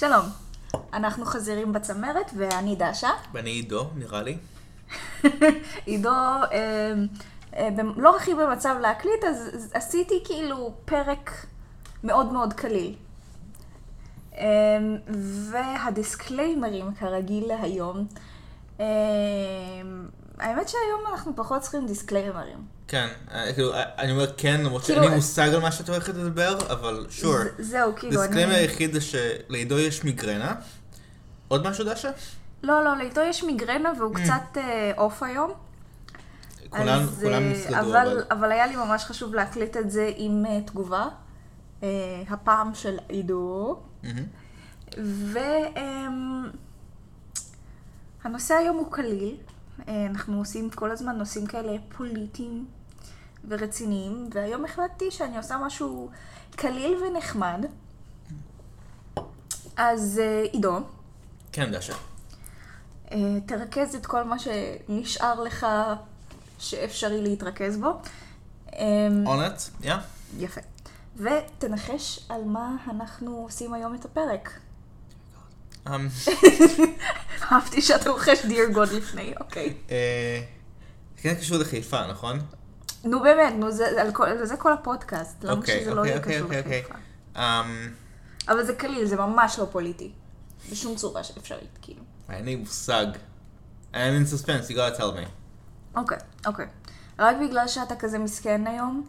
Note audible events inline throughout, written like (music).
שלום, אנחנו חזירים בצמרת ואני דשה. ואני עידו, נראה לי. (laughs) עידו אה, אה, לא הכי במצב להקליט, אז עשיתי כאילו פרק מאוד מאוד קליל. אה, והדיסקליימרים כרגיל להיום. האמת שהיום אנחנו פחות צריכים דיסקליימרים. כן, אה, כאילו, אה, אני אומר כן, למרות כאילו, שאין לי אה, מושג על מה שאת הולכת לדבר, אבל sure. זהו, כאילו, disclaimer אני... היחיד זה שלעידו יש מיגרנה. עוד משהו דשה? לא, לא, לאיתו יש מיגרנה והוא קצת אה, עוף היום. כולם אז, כולם נסגרו, אבל, אבל... אבל היה לי ממש חשוב להקליט את זה עם תגובה. הפעם של עידו. והנושא היום הוא קליל. אה, אנחנו עושים כל הזמן נושאים כאלה פוליטיים ורציניים, והיום החלטתי שאני עושה משהו קליל ונחמד. אז אה, עידו, כן, דשה. אה, תרכז את כל מה שנשאר לך שאפשרי להתרכז בו. אה, אונט, יא? יפה. ותנחש על מה אנחנו עושים היום את הפרק. אמ, אהבתי שאתה רוכש דיר גוד לפני, אוקיי. כן קשור לחיפה, נכון? נו באמת, נו, זה, כל, הפודקאסט, למה אוקיי, שזה לא אוקיי, יהיה אוקיי, קשור. לחיפה. אמ, אבל זה קליל, זה ממש לא פוליטי. בשום צורה שאפשרית, כאילו. אין לי מושג. I'm in suspense, you gotta tell me. אוקיי, אוקיי. רק בגלל שאתה כזה מסכן היום,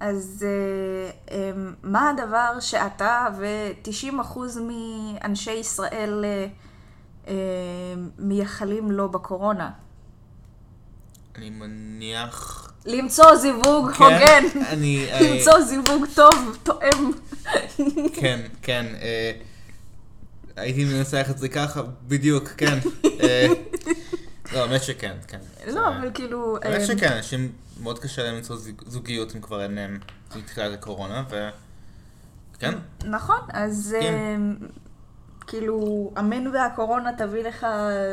אז אה, אה, מה הדבר שאתה ו-90% מאנשי ישראל אה, אה, מייחלים לו בקורונה? אני מניח... למצוא זיווג כן, הוגן. אני... (laughs) אה, למצוא זיווג טוב, תואם. (laughs) כן, כן. אה, הייתי מנסח את זה ככה, בדיוק, כן. אה, (laughs) לא, האמת שכן, כן. לא, אבל כאילו... האמת אה, שכן, אנשים מאוד קשה להם למצוא זוג- זוגיות אם כבר אין להם מתחילת הקורונה, ו... כן, נכון, אז כן. אה, כאילו, אמן והקורונה תביא לך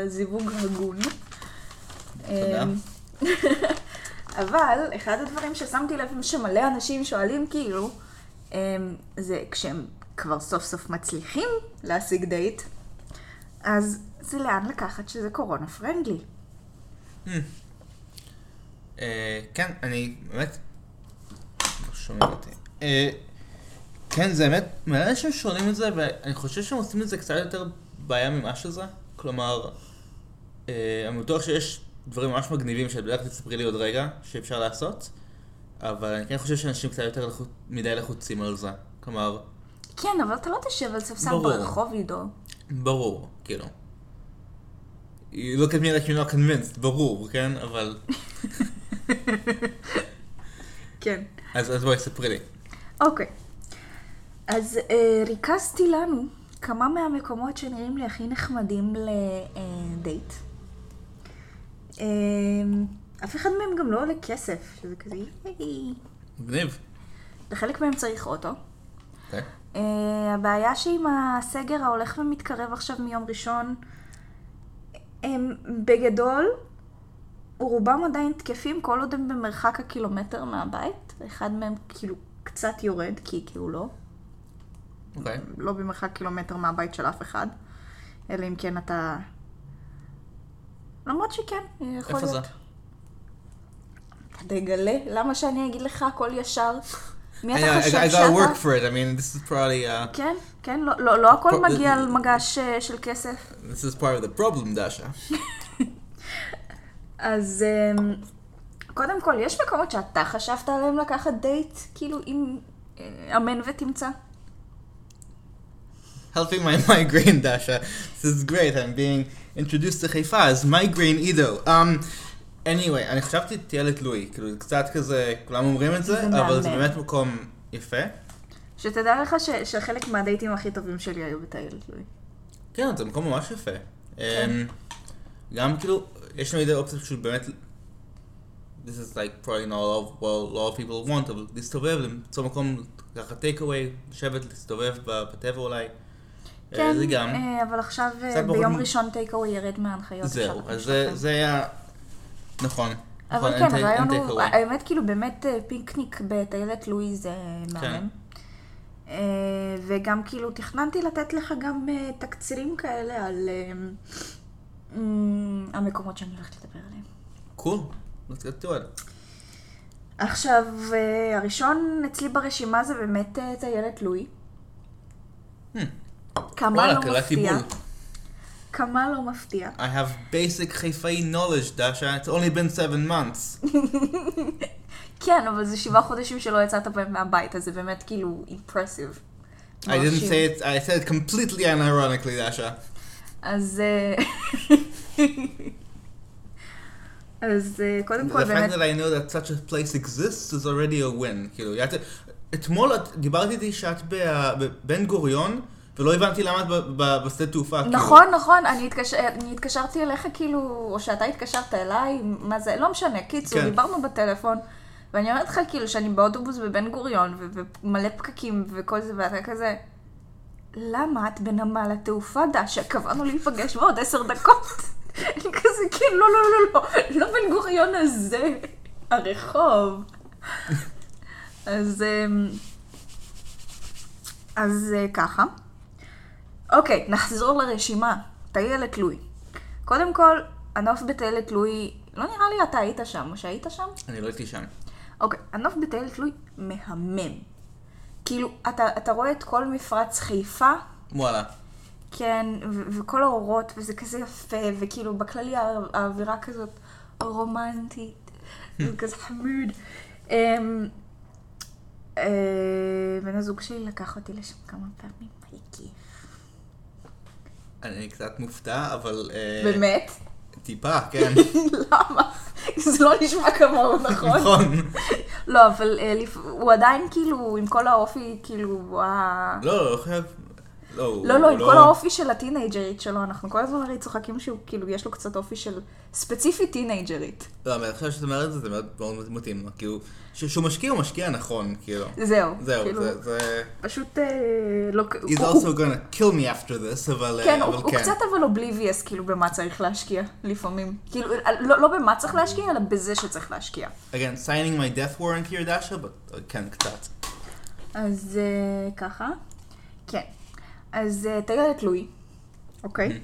זיווג הגון. תודה. אה, (laughs) אבל אחד הדברים ששמתי לב שמלא אנשים שואלים כאילו, זה כשהם כבר סוף סוף מצליחים להשיג דייט, אז זה לאן לקחת שזה קורונה פרנדלי. אה, כן, אני באמת... לא שומעים אותי. אה, כן, זה באמת, מלא אנשים שואלים את זה, ואני חושב שהם עושים את זה קצת יותר בעיה ממה שזה. כלומר, אה, אני בטוח שיש דברים ממש מגניבים שאת בטח תספרי לי עוד רגע, שאפשר לעשות, אבל אני כן חושב שאנשים קצת יותר מדי לחוצים על זה. כלומר, כן, אבל אתה לא תשב על ספסל. ברחוב, עידו. ברור, כאילו. You look at me like you're not convinced, ברור, כן? אבל... (laughs) כן. אז, אז בואי, ספרי לי. אוקיי. אז אה, ריכזתי לנו כמה מהמקומות שנראים לי הכי נחמדים לדייט. אה, אף אחד מהם גם לא עולה כסף, שזה כזה ייי. מגניב. לחלק מהם צריך אוטו. אוקיי. אה, הבעיה שעם הסגר ההולך ומתקרב עכשיו מיום ראשון, הם בגדול, רובם עדיין תקפים כל עוד הם במרחק הקילומטר מהבית. אחד מהם כאילו קצת יורד, כי כאילו לא. אוקיי. לא במרחק קילומטר מהבית של אף אחד. אלא אם כן אתה... למרות שכן, יכול איפה זה? להיות. תגלה, למה שאני אגיד לך הכל ישר? מי I, אתה I, חושב I gotta שאתה? work for it. I mean, this is probably uh, כן, כן, לא, לא, לא הכל פה- מגיע על מגש אה, של כסף. this is part of the problem, Dasha. (laughs) אז אמ, קודם כל, יש מקומות שאתה חשבת עליהם לקחת דייט, כאילו, אם אה, אמן ותמצא. Helping my (laughs) migraine, Dasha. This is great. I'm being introduced to חיפה as migraine Ido. Um, anyway, אני חשבתי תהיה לתלוי. כאילו, זה קצת כזה, כולם אומרים את זה, זה אבל זה. באמת מקום יפה. שתדע לך ש, שחלק מהדייטים הכי טובים שלי היו בטיילת לואי. כן, זה מקום ממש יפה. אמ, גם כאילו, יש לנו איזה אופציה פשוט באמת, this is like probably not all of, well, a lot of people want, אבל להסתובב, למצוא מקום, ככה take away, לשבת, להסתובב בטבע אולי. אה, כן, זה גם. אה, אבל עכשיו אה, ביום מ- ראשון טייקאווי ירד מההנחיות. זהו, אז. זה היה... נכון. נכון, אבל אין כן, הרעיון הוא. האמת כאילו באמת אה, פיקניק בטיילת לואי זה מהמם. אה, וגם כאילו תכננתי לתת לך גם אה, תקצירים כאלה על אה, המקומות שאני הולכת לדבר עליהם. קול, let's get to it. עכשיו, אה, הראשון אצלי ברשימה זה באמת אה, טיילת לואי. כמה וואלה, לא מפתיע. כמה לא מפתיע. I have basic חיפאי knowledge, דאשה, it's only been seven months. (laughs) כן, אבל זה שבעה חודשים שלא יצאת בהם מהבית, אז זה באמת כאילו אימפרסיב. I didn't say it, I said it completely unironically, דאשה. אז... אה, (laughs) אז אה, קודם כל The fact באמת... that I know that such a place exists is already a win. כאילו, אתמול את- דיברתי איתי שאת בבן גוריון, ולא הבנתי למה את בשדה תעופה. כאילו. נכון, נכון, אני, התקש... אני התקשרתי אליך כאילו, או שאתה התקשרת אליי, מה זה, לא משנה, קיצור, כן. דיברנו בטלפון, ואני אומרת לך כאילו שאני באוטובוס בבן גוריון, ומלא פקקים וכל זה, ואתה כזה, למה את בנמל התעופה דשה? קבענו להיפגש בעוד עשר דקות. (laughs) אני כזה, כן, לא, לא, לא, לא, לא בן גוריון הזה, הרחוב. (laughs) אז, אמ, אז אה, ככה. אוקיי, נחזור לרשימה. טיילת לואי. קודם כל, הנוף בטיילת לואי, לא נראה לי אתה היית שם, או שהיית שם? אני לא הייתי שם. אוקיי, הנוף בטיילת לואי מהמם. כאילו, אתה, אתה רואה את כל מפרץ חיפה, וואלה. כן, ו- וכל האורות, וזה כזה יפה, וכאילו, בכללי הא- האווירה כזאת רומנטית, (laughs) זה כזה חמוד. אמ, אה, בן הזוג שלי לקח אותי לשם כמה פעמים, היה כיף. אני קצת מופתע, אבל... אה, באמת? טיפה, (laughs) כן. למה? זה לא נשמע כמוהו, (laughs) נכון? נכון. לא, אבל אה, הוא עדיין כאילו, עם כל האופי, כאילו, ה... לא, לא חייב... לא, לא, לא, עם כל האופי של הטינג'רית שלו, אנחנו כל הזמן הרי צוחקים שהוא, כאילו, יש לו קצת אופי של ספציפית טינג'רית. לא, אבל עכשיו שאת אומרת את זה, זה מאוד מתאים. כאילו, שהוא משקיע, הוא משקיע נכון, כאילו. זהו. זהו, כאילו, זה... פשוט אה, לא... He's also gonna kill me after this, אבל כן, אבל הוא, הוא קצת אבל אובליביאס, כאילו, במה צריך להשקיע, לפעמים. כאילו, לא, לא במה צריך להשקיע, אלא בזה שצריך להשקיע. Again, signing my death warrant here, דאשה, but uh, כן, קצת. אז אה, ככה. כן. אז אה, טיילת לואי, אוקיי?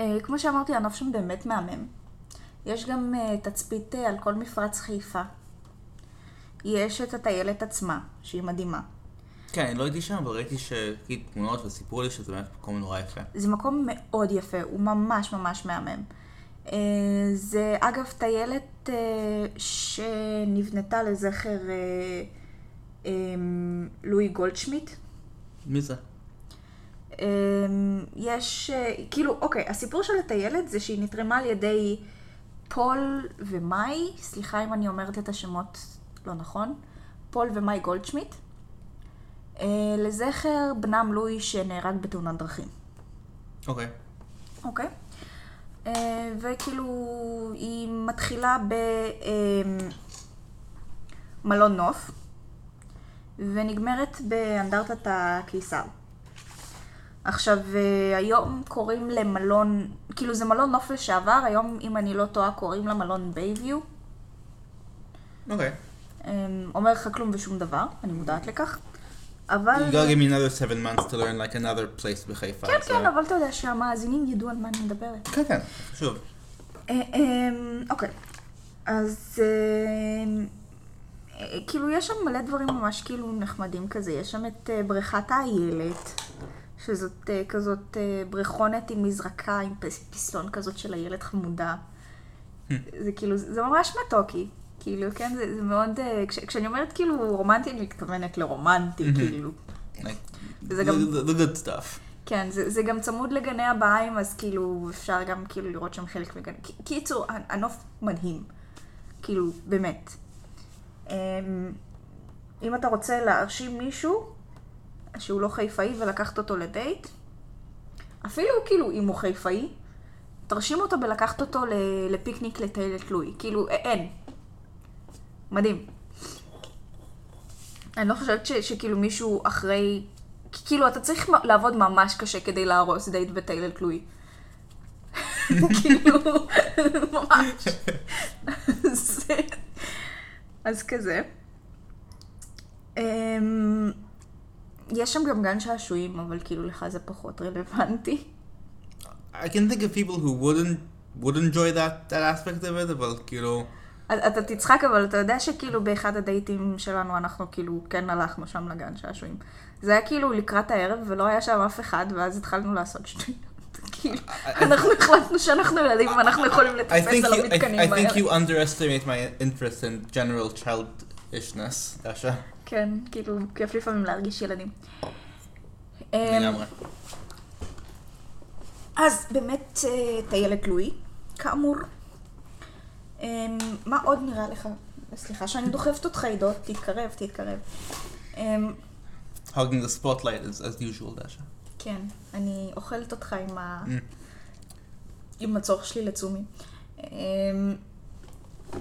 אה, כמו שאמרתי, הנוף שם באמת מהמם. יש גם אה, תצפית אה, על כל מפרץ חיפה. יש את הטיילת עצמה, שהיא מדהימה. כן, אני לא הייתי שם, אבל ראיתי שראיתי תמונות וסיפרו לי שזה באמת מקום נורא יפה. זה מקום מאוד יפה, הוא ממש ממש מהמם. אה, זה אגב טיילת אה, שנבנתה לזכר אה, אה, לואי גולדשמיט. מי זה? אמ, יש, אה, כאילו, אוקיי, הסיפור של הטיילת זה שהיא נתרמה על ידי פול ומאי, סליחה אם אני אומרת את השמות לא נכון, פול ומאי גולדשמיט, אה, לזכר בנם לואי שנהרג בתאונת דרכים, אוקיי. אוקיי? אה, וכאילו, היא מתחילה במלון נוף, ונגמרת באנדרטת הקיסר. עכשיו, אה, היום קוראים למלון, כאילו זה מלון נוף לשעבר, היום, אם אני לא טועה, קוראים למלון בייביו. אוקיי. אמ, אומר לך כלום ושום דבר, אני מודעת לכך. אבל... You gotta give me another seven months to learn like another place בחיפה. כן, so- כן, אבל אתה יודע שהמאזינים ידעו על מה אני מדברת. כן, כן, חשוב. אה, אמ, אוקיי, אז אמ, כאילו יש שם מלא דברים ממש כאילו נחמדים כזה, יש שם את אה, בריכת האיילת, שזאת אה, כזאת אה, בריכונת עם מזרקה, עם פסלון כזאת של איילת חמודה. זה כאילו, זה ממש מתוקי. כאילו, כן, זה, זה מאוד, כש, כשאני אומרת כאילו רומנטי, אני מתכוונת לרומנטי, כאילו. Like, וזה the- גם- the- the good stuff. כן, זה, זה גם צמוד לגני הבהאים, אז כאילו, אפשר גם כאילו לראות שם חלק מגני... קיצור, הנוף מדהים. כאילו, באמת. אמ, אם אתה רוצה להרשים מישהו שהוא לא חיפאי ולקחת אותו לדייט, אפילו כאילו אם הוא חיפאי, תרשים אותו בלקחת אותו לפיקניק לטיילת לואי. כאילו, אין. מדהים. אני לא חושבת ש, שכאילו מישהו אחרי... כאילו, אתה צריך לעבוד ממש קשה כדי להרוס דייט בטיילת לואי. (laughs) (laughs) כאילו, ממש. (laughs) אז כזה. אמ, יש שם גם גן שעשועים, אבל כאילו לך זה פחות רלוונטי. I can think of people who wouldn't would enjoy that that aspect of it, אבל כאילו... אתה תצחק, אבל אתה יודע שכאילו באחד הדייטים שלנו אנחנו כאילו כן הלכנו שם לגן שעשועים. זה היה כאילו לקראת הערב ולא היה שם אף אחד, ואז התחלנו לעשות שטויות. כאילו, אנחנו החלטנו שאנחנו ילדים ואנחנו יכולים I לטפס think על המתקנים I think האלה. you underestimate my interest in general childishness, דשה. כן, כאילו, כיף לפעמים להרגיש ילדים. אמ, לגמרי. אז באמת אה, טיילת לואי, כאמור. אמ, מה עוד נראה לך? סליחה שאני דוחפת אותך עידו, תתקרב, תתקרב. אמ, Hugging the spotlight as, as usual, דשה. כן, אני אוכלת אותך עם, ה... Mm. עם הצורך שלי לצומי. אמ,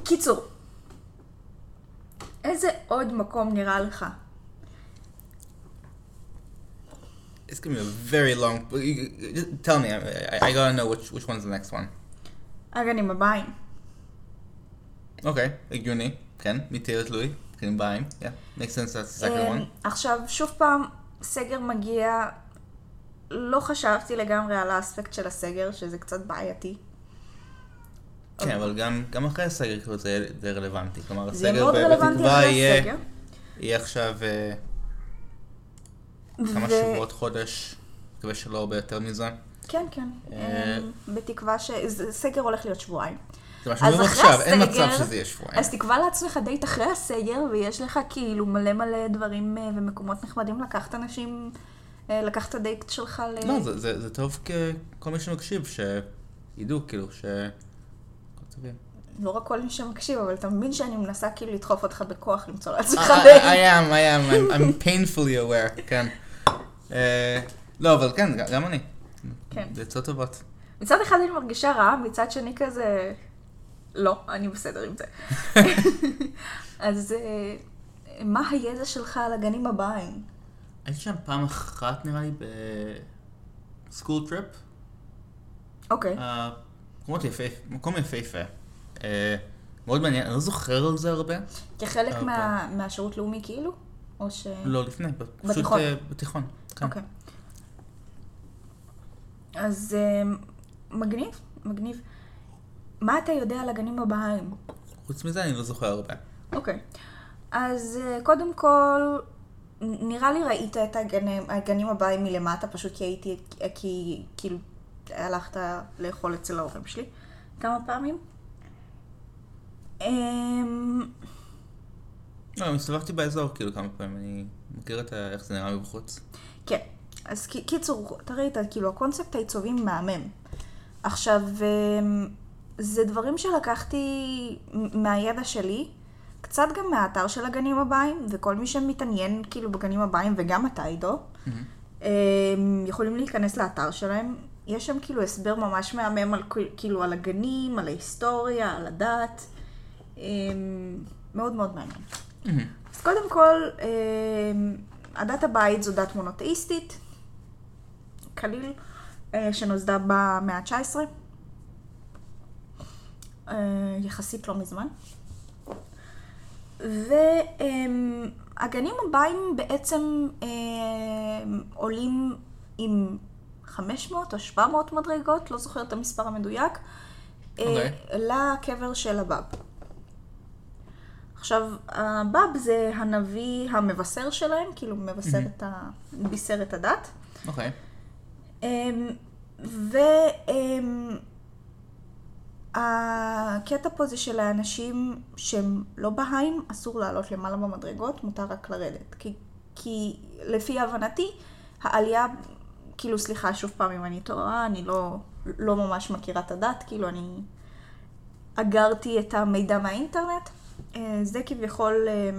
קיצור, איזה עוד מקום נראה לך? It's gonna be a very long. just Tell me, I, I, I gotta know which which one's the next one. הגנים הבאים. Okay, הגיוני, כן, מטיילת לואי, כן באים, yeah, makes sense that's the second אמ, one. עכשיו, שוב פעם, סגר מגיע, לא חשבתי לגמרי על האספקט של הסגר, שזה קצת בעייתי. כן, אבל גם, גם אחרי הסגר כאילו זה די רלוונטי, כלומר הסגר בתקווה יהיה. יהיה עכשיו אה, כמה שבועות, חודש, מקווה שלא הרבה יותר מזה. כן, כן. אה, אמ, בתקווה ש... סגר הולך להיות שבועיים. זה מה אחרי עכשיו, אין מצב שזה יהיה שבועיים. אז תקבע לעצמך דייט אחרי הסגר, ויש לך כאילו מלא מלא דברים אה, ומקומות נחמדים לקחת אנשים, אה, לקחת את הדייט שלך ל... לא, זה- זה זה טוב ככל מי שמקשיב, שידעו כאילו ש... לא רק כל מי שמקשיב, אבל אתה מבין שאני מנסה כאילו לדחוף אותך בכוח למצוא לעצמך דייט. I am, I am, I'm- I'm painfully aware, כן. אה, לא, אבל כן, גם אני. כן. זה עצות טובות. מצד אחד אני מרגישה רע, מצד שני כזה... לא, אני בסדר עם זה. (laughs) (laughs) אז אה, מה הידע שלך על הגנים הבהאים? הייתי שם פעם אחת נראה לי ב school trip. אוקיי. אה, מקומות מקום יפהפה. אה, מאוד מעניין, אני לא זוכר על זה הרבה. כחלק אוקיי. מה- מהשירות לאומי כאילו? או ש... לא, לפני, פשוט בתיכון. אה, בתיכון. כן. אוקיי. אז מגניב, מגניב. מה אתה יודע על הגנים הבאים? חוץ מזה אני לא זוכר הרבה. אוקיי. אז קודם כל, נראה לי ראית את הגנים, הגנים הבאים מלמטה, פשוט כי הייתי, כי כאילו הלכת לאכול אצל ההורים שלי כמה פעמים. אמ, לא, הסתובבתי באזור כאילו כמה פעמים, אני מכיר את איך זה נראה מבחוץ. כן, אז קיצור, אתה ראית, כאילו הקונספט העיצובים מהמם. עכשיו, אמ, זה דברים שלקחתי מהידע שלי, קצת גם מהאתר של הגנים הבאים, וכל מי שמתעניין כאילו בגנים הבאים, וגם אתה עידו, אמ, יכולים להיכנס לאתר שלהם. יש שם כאילו הסבר ממש מהמם על כאילו על הגנים, על ההיסטוריה, על הדת. אמ, מאוד מאוד מעניין. מהמם. אז קודם כל, אמ, הדת הבית זו דת מונותאיסטית, כליל, אה, שנוסדה במאה ה-19, אה, יחסית לא מזמן. והגנים הבאים בעצם אמ, עולים עם 500 או 700 מדרגות, לא זוכרת את המספר המדויק, אה, אוקיי. לקבר של הבאב. עכשיו, הבאב זה הנביא המבשר שלהם, כאילו מבשר את ה... בישר את הדת. אוקיי. אמ, והקטע פה זה שלאנשים שהם לא בהיים, אסור לעלות למעלה במדרגות, מותר רק לרדת. כי, כי לפי הבנתי, העלייה, כאילו סליחה שוב פעם אם אני טועה, אני לא, לא ממש מכירה את הדת, כאילו אני אגרתי את המידע מהאינטרנט. אה, זה כביכול אה,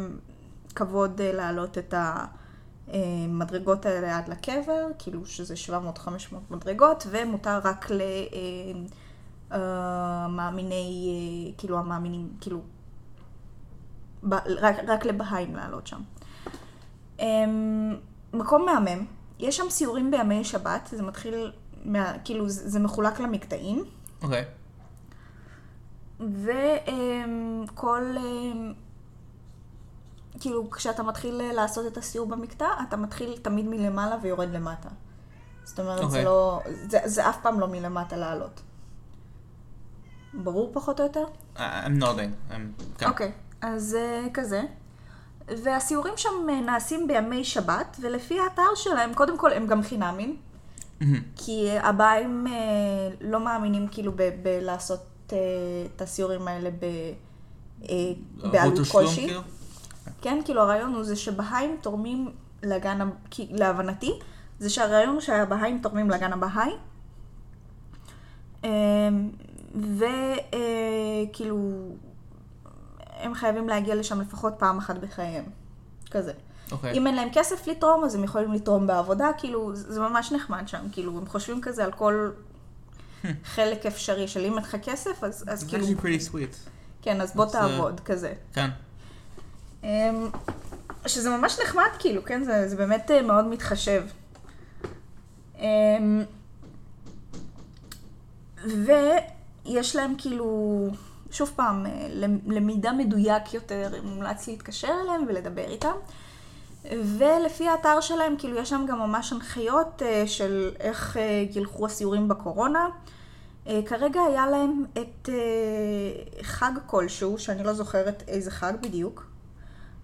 כבוד אה, להעלות את המדרגות האלה עד לקבר, כאילו שזה 700-500 מדרגות, ומותר רק אה, כאילו המאמינים, כאילו, ב- רק, רק לבהאים לעלות שם. אמ, מקום מהמם, יש שם סיורים בימי שבת, זה מתחיל, מה, כאילו זה, זה מחולק למקטעים. אוקיי. וכל אמ, כאילו, כשאתה מתחיל אה, לעשות את הסיור במקטע, אתה מתחיל תמיד מלמעלה ויורד למטה. זאת אומרת, אוקיי. זה לא... זה, זה אף פעם לא מלמטה לעלות. ברור פחות או יותר? I- I'm nodding. כן. אוקיי, אז אה, כזה. והסיורים שם אה, נעשים בימי שבת, ולפי האתר שלהם, קודם כל הם גם חינמים. כי אה, הבאים אה, לא מאמינים כאילו ב- בלעשות אה, את הסיורים האלה ב... אה, עבור בעלות כלשהי. כאילו? כן, כאילו הרעיון הוא זה שבהאים תורמים לגן, כי להבנתי, זה שהרעיון הוא שהבהאים תורמים לגן הבהאי. וכאילו, הם חייבים להגיע לשם לפחות פעם אחת בחייהם. כזה. אוקיי. אם אין להם כסף לתרום, אז הם יכולים לתרום בעבודה, כאילו, זה זה ממש נחמד שם, כאילו, הם חושבים כזה על כל (laughs) חלק אפשרי של אם אין לך כסף, אז, אז כאילו, actually pretty sweet. כן, אז בוא זה- תעבוד, כזה. כן. אמ, שזה ממש נחמד, כאילו, כן? זה, זה באמת אה, מאוד מתחשב. אמ, ויש להם כאילו, שוב פעם, אה, למ- למידע מדויק יותר, מומלץ להתקשר אליהם ולדבר איתם. ולפי האתר שלהם, כאילו, יש שם גם ממש הנחיות אה, של איך אה, ילכו הסיורים בקורונה. כרגע היה להם את חג כלשהו, שאני לא זוכרת איזה חג בדיוק,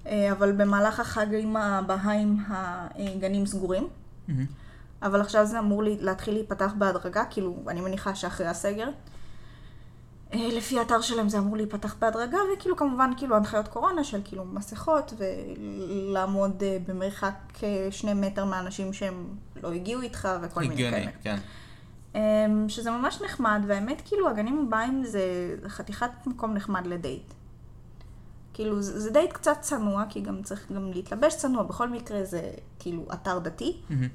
אבל במהלך החג עם הבהאים הגנים סגורים. מהמם. אבל עכשיו זה אמור להתחיל להיפתח בהדרגה, כאילו, אני מניחה שאחרי הסגר. לפי האתר שלהם זה אמור להיפתח בהדרגה, וכאילו כמובן כאילו הנחיות קורונה של כאילו מסכות, ולעמוד אה, במרחק אה, שני מטר מהאנשים שהם לא הגיעו איתך, וכל מיני הגיוני, כאלה. כן. אמ, שזה ממש נחמד, והאמת כאילו הגנים הבאים זה חתיכת מקום נחמד לדייט. כאילו זה, זה דייט קצת צנוע, כי גם צריך גם להתלבש צנוע, בכל מקרה זה כאילו אתר דתי, מהמם.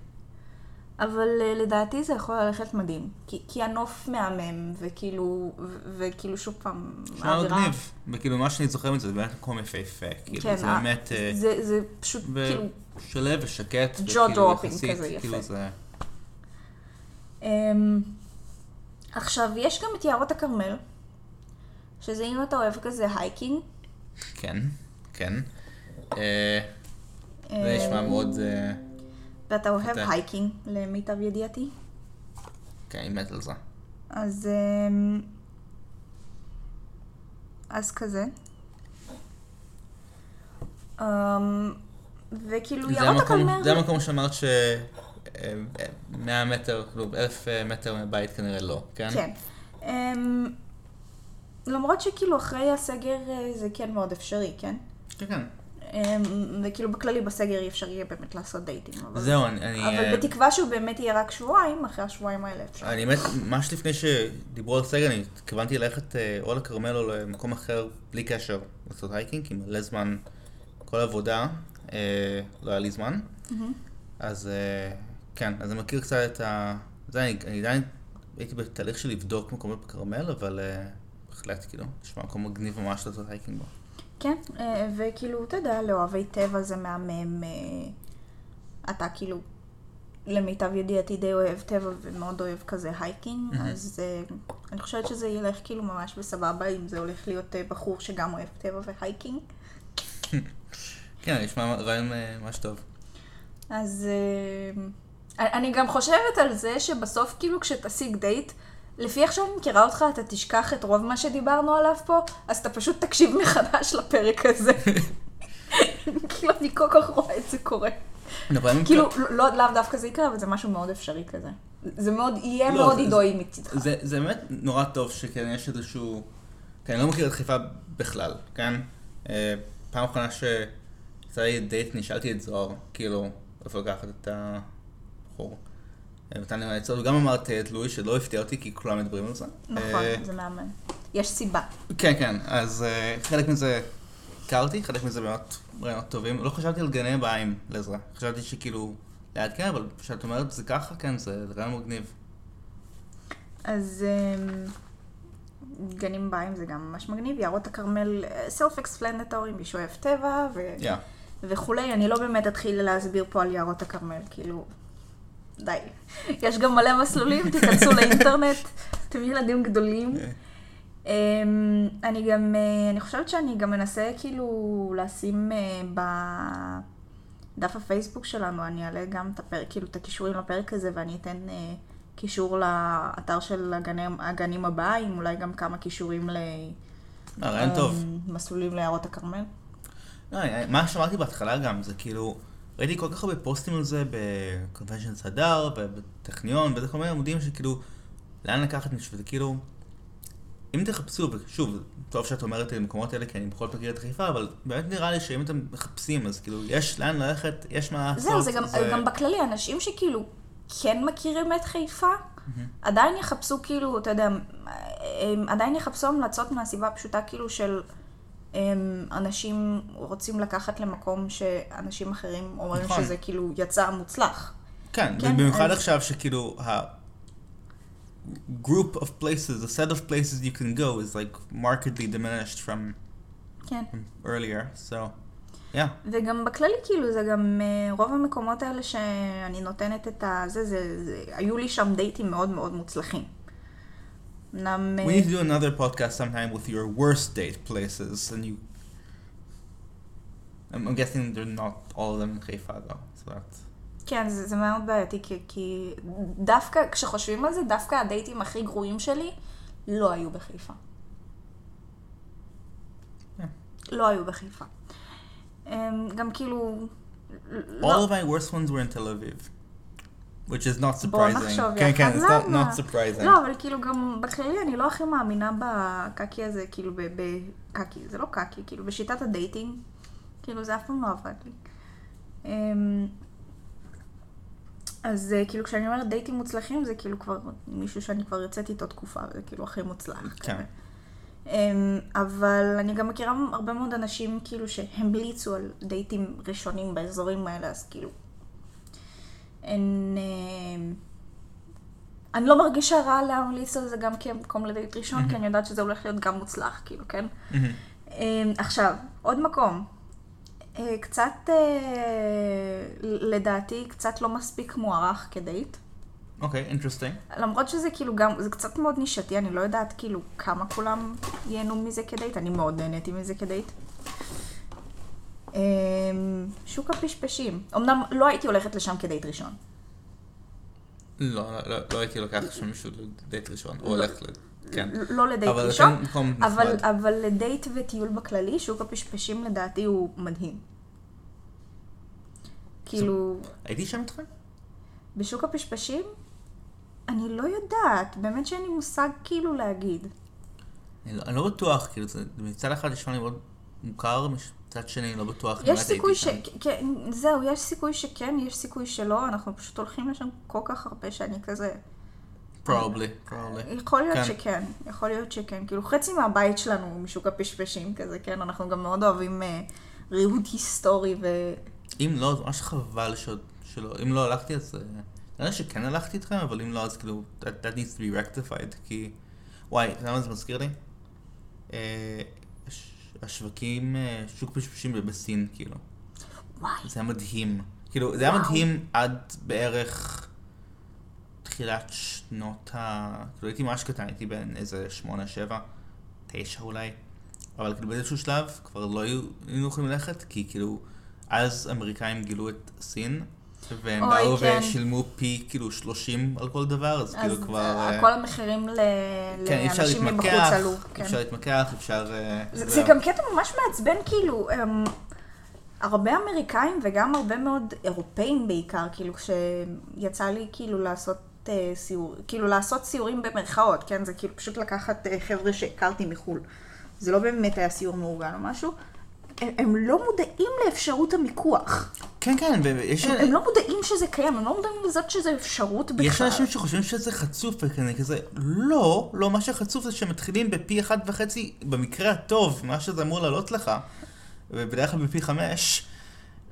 אבל אה, לדעתי זה יכול ללכת מדהים. כי, כי הנוף מהמם, וכאילו, ו- וכאילו שוב פעם, נשמע מגניב. וכאילו, מה שאני זוכר מזה, זה באמת מקום יפהפה. כאילו, כן, זה באמת... אה, זה, זה פשוט ו- כאילו, שלו ושקט. jaw וכאילו dropping יחסית, כזה יפה. כאילו זה... אמ, עכשיו, יש גם את יערות הכרמל, שזה אם אתה אוהב כזה הייקינג. כן, כן. אה, זה נשמע מאוד... אה, ואתה אוהב אתה- הייקינג, למיטב ידיעתי. כן, אני מת על זה. אז... אמ, אז כזה. אמ, וכאילו זה יערות הכרמל... זה המקום שאמרת ש... אה, 100 מטר, כאילו אלף אה, מטר מהבית כנראה לא, כן? כן. אמ, למרות שכאילו אחרי הסגר אה, זה כן מאוד אפשרי, כן? כן, כן. אמ, וכאילו בכללי בסגר אי אפשר יהיה באמת לעשות דייטים. אבל- זהו, אני... אני, אבל אה, בתקווה שהוא באמת יהיה רק שבועיים, אחרי השבועיים האלה אפשר. אני באמת, ממש לפני שדיברו על סגר, אני התכוונתי ללכת אה, או לכרמל או למקום אחר, בלי קשר, לעשות hiking, כי מלא זמן, כל עבודה, אה, לא היה לי זמן. מהמם. אז אה, כן, אז אני מכיר קצת את ה... זה, אני, אני עדיין הייתי בתהליך של לבדוק מקומות בכרמל, אבל אה, בהחלט, כאילו, נשמע מקום מגניב ממש לעשות hiking בו. כן, אה, וכאילו, אתה יודע, לאוהבי טבע זה מהמם. אה, אתה כאילו, למיטב ידיעתי די אוהב טבע ומאוד אוהב כזה hiking, מהמם. אז אה, אני חושבת שזה ילך כאילו ממש בסבבה אם זה הולך להיות בחור שגם אוהב טבע ו hiking. (laughs) כן, נשמע רעיון ממש טוב. אז אני גם חושבת על זה שבסוף כאילו כשתשיג דייט, לפי איך שאני מכירה אותך, אתה תשכח את רוב מה שדיברנו עליו פה, אז אתה פשוט תקשיב מחדש לפרק הזה. (laughs) כאילו, אני כל כך רואה את זה קורה. כאילו, לא, לאו דווקא זה יקרה, אבל זה משהו מאוד אפשרי כזה. זה מאוד, יהיה לא, מאוד אידוי מצידך. זה, זה באמת נורא טוב שכן יש איזשהו... כן, אני לא מכיר את חיפה בכלל, כן? אה, פעם אחרונה שיצא לי דייט, נשאלתי את זוהר, כאילו, איפה לקחת את הבחור. אה, נתן לי מלא עצות, וגם אמרת את לואי, שלא הפתיע אותי, כי כולם מדברים על זה. נכון, אה, זה מהמם. יש סיבה. כן, כן, אז אה, חלק מזה הכרתי, חלק מזה באמת רעיונות טובים. לא חשבתי על גני בעין לעזרה. חשבתי שכאילו, ליד כן, אבל כשאת אומרת זה ככה, כן, זה רעיון מגניב. אז אמ, גנים באים זה גם ממש מגניב. יערות הכרמל, סלף אקספלנטורי, מי שאוהב טבע. וכולי. אני לא באמת אתחיל להסביר פה על יערות הכרמל, כאילו, די. יש גם מלא מסלולים, תיכנסו לאינטרנט, (laughs) אתם ילדים גדולים. אמ, אני גם, אה, אני חושבת שאני גם מנסה כאילו לשים אה, בדף הפייסבוק שלנו, אני אעלה גם את הפרק, כאילו את הכישורים לפרק הזה, ואני אתן אה, קישור לאתר של הגנים, הגנים הבאים, אולי גם כמה קישורים אה, רעיון טוב. למסלולים ליערות הכרמל. לא, מה שאמרתי בהתחלה גם, זה כאילו, ראיתי כל כך הרבה פוסטים על זה בקונבנשן סדר ובטכניון וזה כל מיני עמודים שכאילו, לאן לקחת מישהו, וזה כאילו, אם תחפשו, ושוב, טוב שאת אומרת את המקומות האלה, כי אני בכל זאת מכיר את חיפה, אבל באמת נראה לי שאם אתם מחפשים, אז כאילו, יש לאן ללכת, יש מה לעשות. זהו, זה גם, גם בכללי, אנשים שכאילו כן מכירים את חיפה, עדיין יחפשו כאילו, אתה יודע, הם עדיין יחפשו המלצות מהסיבה הפשוטה כאילו של אנשים רוצים לקחת למקום שאנשים אחרים אומרים נכון. שזה כאילו יצא מוצלח. כן, כן, ובמיוחד אז- עכשיו שכאילו, ה... group of places, a set of places you can go is like markedly diminished from כן. earlier, so, yeah. וגם בכללי, כאילו, זה גם אה, רוב המקומות האלה שאני נותנת את ה... זה, זה, זה, היו לי שם דייטים מאוד מאוד מוצלחים. אמנם... We אה, need to do another podcast sometime with your worst date places, and you. I'm, I'm guessing they're not all of them in Haifa though, so that's. כן, זה, זה מאוד בעייתי, כי, כי דווקא, כשחושבים על זה, דווקא הדייטים הכי גרועים שלי לא היו בחיפה. כן. לא היו בחיפה. גם כאילו... All לא, of my worst ones were in Tel Aviv, which is not בוא surprising. נחשוב כן, כן, יחד. it's not, למה? not surprising. לא, אבל כאילו גם בכללי אני לא הכי מאמינה בקקי הזה, כאילו בקקי, זה לא קקי, כאילו בשיטת הדייטינג, כאילו זה אף פעם לא עבד לי. אמ, אז אה, כאילו כשאני אומרת דייטים מוצלחים זה כאילו כבר מישהו שאני כבר יוצאת איתו תקופה, זה כאילו הכי מוצלח. כן. כזה. אמ, אבל אני גם מכירה הרבה מאוד אנשים כאילו שהמליצו על דייטים ראשונים באזורים האלה, אז כאילו... אין... אמ, אני לא מרגישה רע להמליץ על זה גם כמקום לדייט ראשון, כי אני יודעת שזה הולך להיות גם מוצלח, כאילו, כן? מהמם. אמ, עכשיו, עוד מקום. אה, קצת, אה, לדעתי, קצת לא מספיק מוערך כדייט. אוקיי, interesting. למרות שזה כאילו גם, זה קצת מאוד נישתי, אני לא יודעת כאילו כמה כולם ייהנו מזה כדייט, אני מאוד נהניתי מזה כדייט. אמ, שוק הפשפשים. אמנם לא הייתי הולכת לשם כדייט ראשון. לא, לא, לא, לא הייתי לוקח שם מישהו לדייט ראשון, או הולך ל... כן. לא לדייט אבל ראשון, אבל. אבל לדייט וטיול בכללי, שוק הפשפשים לדעתי הוא מדהים. כאילו, הייתי שם איתכם? בשוק הפשפשים, אני לא יודעת, באמת שאין לי מושג כאילו להגיד. אני לא, אני לא בטוח, כאילו, מצד אחד נשמע לי מאוד מוכר, מצד שני אני לא בטוח. יש סיכוי ש... כן, זהו, יש סיכוי שכן, יש סיכוי שלא, אנחנו פשוט הולכים לשם כל כך הרבה שאני כזה... Probably, probably. יכול להיות כן. שכן, יכול להיות שכן. כאילו, חצי מהבית שלנו הוא משוק הפשפשים כזה, כן? אנחנו גם מאוד אוהבים אה, ריהוט היסטורי ו... אם לא, זה ממש חבל שעוד, שלא, אם לא הלכתי אז... אה, נראה לי שכן הלכתי איתכם, אבל אם לא אז כאילו, that, that needs to be rectified, כי... וואי, אתה יודע מה זה מזכיר לי? הש- השווקים, אה, שוק פשפשים בסין, כאילו. וואי, זה היה מדהים. כאילו, זה היה. מדהים עד בערך תחילת שנות ה... כאילו, הייתי ממש קטן, הייתי בן איזה שמונה, שבע, תשע אולי. אבל כאילו באיזשהו שלב כבר לא היינו יכולים ללכת, כי כאילו, אז אמריקאים גילו את סין, והם אוי, באו כן. ושילמו פי כאילו 30 על כל דבר, אז כאילו אז כבר... אה, כל המחירים ל... כן, לאנשים מבחוץ עלו. כן. אפשר להתמקח, אפשר... אה, זה. זה גם קטע ממש מעצבן, כאילו, הם, הרבה אמריקאים וגם הרבה מאוד אירופאים בעיקר, כאילו, כשיצא לי כאילו לעשות אה, סיור, כאילו לעשות סיורים במרכאות, כן? זה כאילו פשוט לקחת אה, חבר'ה שהכרתי מחו"ל. זה לא באמת היה סיור מאורגן או משהו. הם, הם לא מודעים לאפשרות המיקוח. כן, כן, ויש... הם, הם לא מודעים שזה קיים, הם לא מודעים לזאת שזה אפשרות בכלל. יש אנשים שחושבים שזה חצוף וכזה כזה, לא, לא, מה שחצוף זה שמתחילים בפי אחד וחצי, במקרה הטוב, מה שזה אמור לעלות לך, ובדרך כלל בפי חמש,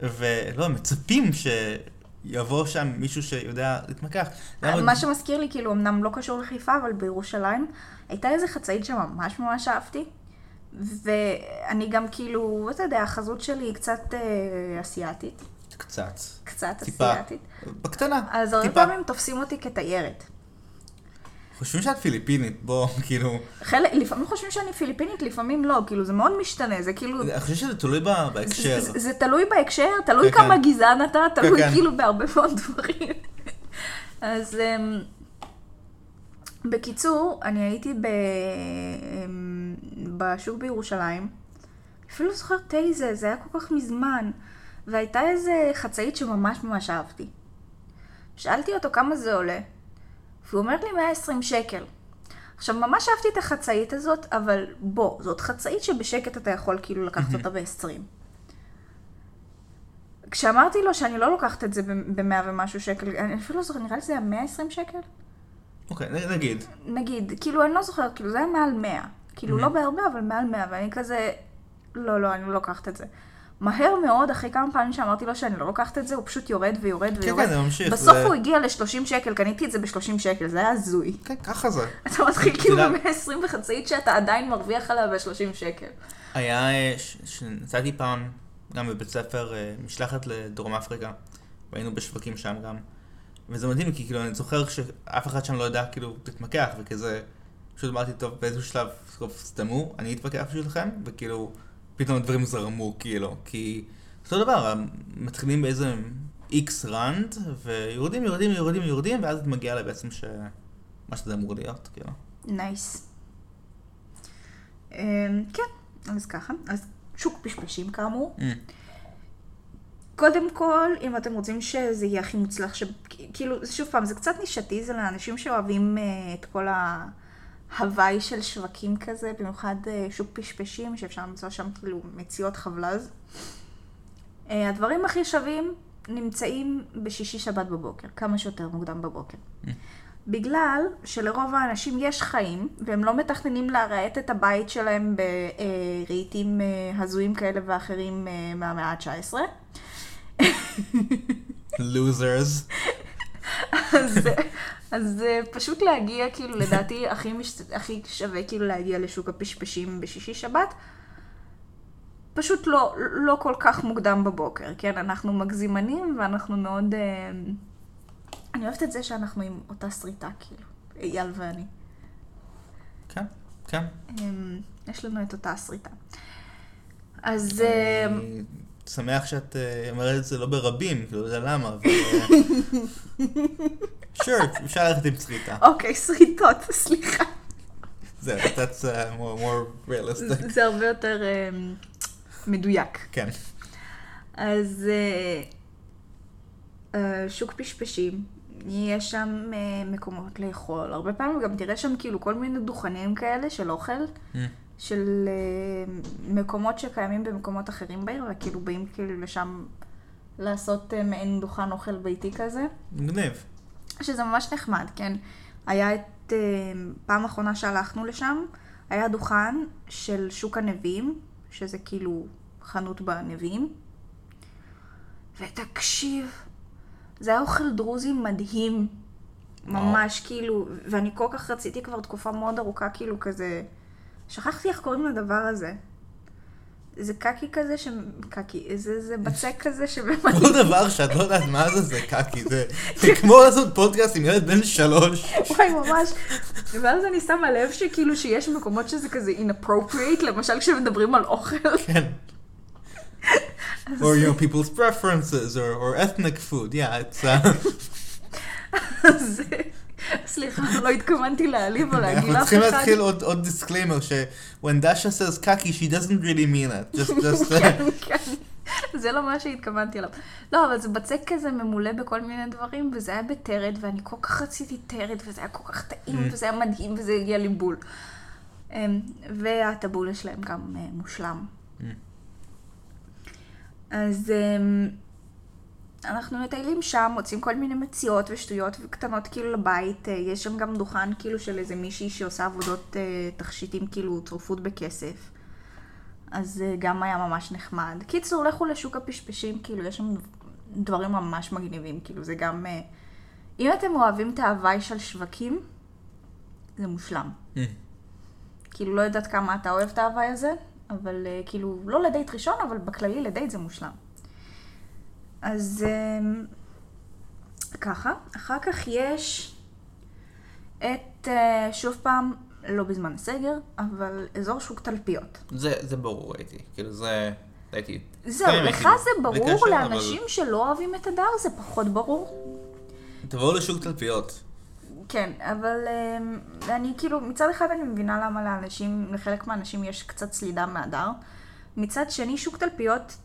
ולא, מצפים שיבוא שם מישהו שיודע להתמקח. מה שמזכיר לי, כאילו, אמנם לא קשור לחיפה, אבל בירושלים, הייתה איזה חצאית שממש ממש אהבתי. ואני גם כאילו, אתה יודע, החזות שלי היא קצת אה, אסיאתית. קצת. קצת טיפה. אסיאתית. בקטנה, אז הרבה. פעמים תופסים אותי כתיירת. חושבים שאת פיליפינית, בוא, (laughs) כאילו... חלק, לפעמים חושבים שאני פיליפינית, לפעמים לא, כאילו זה מאוד משתנה, זה כאילו... אני חושב שזה תלוי ב- בהקשר. זה, זה תלוי בהקשר, תלוי כן, כמה כן. גזען אתה, תלוי כן. כאילו בהרבה מאוד דברים. (laughs) אז אמ, בקיצור, אני הייתי ב... אמ, בשוק בירושלים, אפילו לא זוכרת איזה, זה היה כל כך מזמן, והייתה איזה חצאית שממש ממש אהבתי. שאלתי אותו כמה זה עולה, והוא אומר לי 120 שקל. עכשיו, ממש אהבתי את החצאית הזאת, אבל בוא, זאת חצאית שבשקט אתה יכול כאילו לקחת אותה ב-20. כשאמרתי לו שאני לא לוקחת את זה ב-100 ומשהו שקל, אני אפילו לא זוכרת, נראה לי זה היה 120 שקל? אוקיי, נ- נגיד. נגיד, כאילו, אני לא זוכרת, כאילו, זה היה מעל 100. כאילו, לא בהרבה, אבל מעל 100, ואני כזה, לא, לא, אני לא לוקחת את זה. מהר מאוד, אחרי כמה פעמים שאמרתי לו שאני לא לוקחת את זה, הוא פשוט יורד ויורד כן, ויורד. כן, זה ממשיך. בסוף זה- הוא הגיע ל-30 שקל, קניתי את זה ב-30 שקל, זה היה הזוי. כן, ככה זה. אתה מתחיל כאילו יודעת- ב-120 וחצאית שאתה עדיין מרוויח עליה ב-30 שקל. היה, אה, ש- שנסעתי פעם, גם בבית ספר, אה, משלחת לדרום אפריקה, והיינו בשווקים שם גם. וזה מדהים, כי כאילו, אני זוכר שאף אחד שם לא ידע כאילו להתמקח, וכזה, פשוט אמרתי, טוב, באיזשהו שלב, טוב, סתמו, אני אתווכח בשבילכם, וכאילו, פתאום הדברים זרמו, כאילו, כי זה אותו דבר, מתחילים באיזה איקס ראנד, ויורדים, יורדים, יורדים, יורדים, ואז את מגיעה לבעצם ש... מה שזה אמור להיות, כאילו. נייס. אמ, כן, אז ככה. אז שוק פשפשים כאמור. Mm. קודם כל, אם אתם רוצים שזה יהיה הכי מוצלח, ש... כאילו, שוב פעם, זה קצת נישתי, זה לאנשים שאוהבים אה, את כל ההוואי של שווקים כזה, במיוחד אה, שוק פשפשים, שאפשר למצוא שם כאילו מציאות חבלז. אה, הדברים הכי שווים נמצאים בשישי שבת בבוקר, כמה שיותר מוקדם בבוקר. בגלל שלרוב האנשים יש חיים, והם לא מתכננים להרהט את הבית שלהם ברהיטים הזויים כאלה ואחרים אה, מהמאה ה-19. לוזרס. אז, אז אה, פשוט להגיע, כאילו, לדעתי, הכי, מש... הכי שווה כאילו להגיע לשוק הפשפשים בשישי שבת. פשוט לא, לא כל כך מוקדם בבוקר, כן? אנחנו מגזימנים ואנחנו מאוד... אה, אני אוהבת את זה שאנחנו עם אותה שריטה, כאילו, אייל ואני. כן, כן. אמ, יש לנו את אותה שריטה. אז... אה, אני שמח שאת אה, אומרת את זה לא ברבים, כאילו, לא יודע למה, אבל... (laughs) שור, אפשר ללכת עם שריטה. אוקיי, שריטות, סליחה. זהו, that's uh, more more realistic. זה הרבה יותר מדויק. כן. אז אה, אה, שוק פשפשים, יש שם אה, מקומות לאכול. הרבה פעמים גם תראה שם כאילו כל מיני דוכנים כאלה של אוכל, Mm. של אה, מקומות שקיימים במקומות אחרים בעיר, וכאילו באים כאילו לשם לעשות אה, מעין דוכן אוכל ביתי כזה. מגניב. שזה ממש נחמד, כן? היה את... אה, פעם אחרונה שהלכנו לשם, היה דוכן של שוק הנביאים, שזה כאילו חנות בנביאים. ותקשיב, זה היה אוכל דרוזי מדהים. ממש כאילו, ואני כל כך רציתי כבר תקופה מאוד ארוכה, כאילו כזה... שכחתי איך קוראים לדבר הזה. זה קקי כזה ש... קקי, זה, זה בצק כזה שבאמת... (laughs) כל דבר שאת לא יודעת מה זה, זה קקי. זה זה כמו לעשות פודקאסט עם ילד בן שלוש. וואי, ממש. ואז אני שמה לב שכאילו שיש מקומות שזה כזה inappropriate, למשל כשמדברים על אוכל. כן. Or, you know, people's preferences, or, or ethnic food, yeah, it's... Uh, (laughs) אז סליחה, (laughs) לא התכוונתי להעליב או להגיד אנחנו לאף צריכים אחד. להתחיל עוד disclaimer, ש- when Dasha says קקי, she doesn't really mean it. Just, (laughs) just, כן, כן. זה לא מה שהתכוונתי אליו. לא, אבל זה בצק כזה ממולא בכל מיני דברים, וזה היה בטרד, ואני כל כך רציתי טרד, וזה היה כל כך טעים, Mm. וזה היה מדהים, וזה הגיע לי בול. אמ, והטבולה שלהם גם אה, מושלם. Mm. אז אמ, אנחנו מטיילים שם, מוצאים כל מיני מציאות ושטויות וקטנות כאילו לבית. אה, יש שם גם דוכן כאילו של איזה מישהי שעושה עבודות אה, תכשיטים כאילו צורפות בכסף. אז אה, גם היה ממש נחמד. קיצור, לכו לשוק הפשפשים, כאילו יש שם דברים ממש מגניבים, כאילו זה גם... אה, אם אתם אוהבים את ההוואי של שווקים, זה מושלם. Mm. כאילו לא יודעת כמה אתה אוהב את ההוואי הזה, אבל uh, כאילו, לא לדייט ראשון, אבל בכללי לדייט זה מושלם. אז um, ככה, אחר כך יש את אה, שוב פעם, לא בזמן הסגר, אבל אזור שוק תלפיות. זה, זה ברור, הייתי. כאילו, זה... הייתי... זהו, לך הייתי זה ברור, קשר, לאנשים שלא אוהבים את הדר זה פחות ברור. אבל... תבואו לשוק תלפיות. כן, אבל אמ, אני כאילו, מצד אחד אני מבינה למה לאנשים, לחלק מהאנשים יש קצת סלידה מהדר. מצד שני, שוק תלפיות,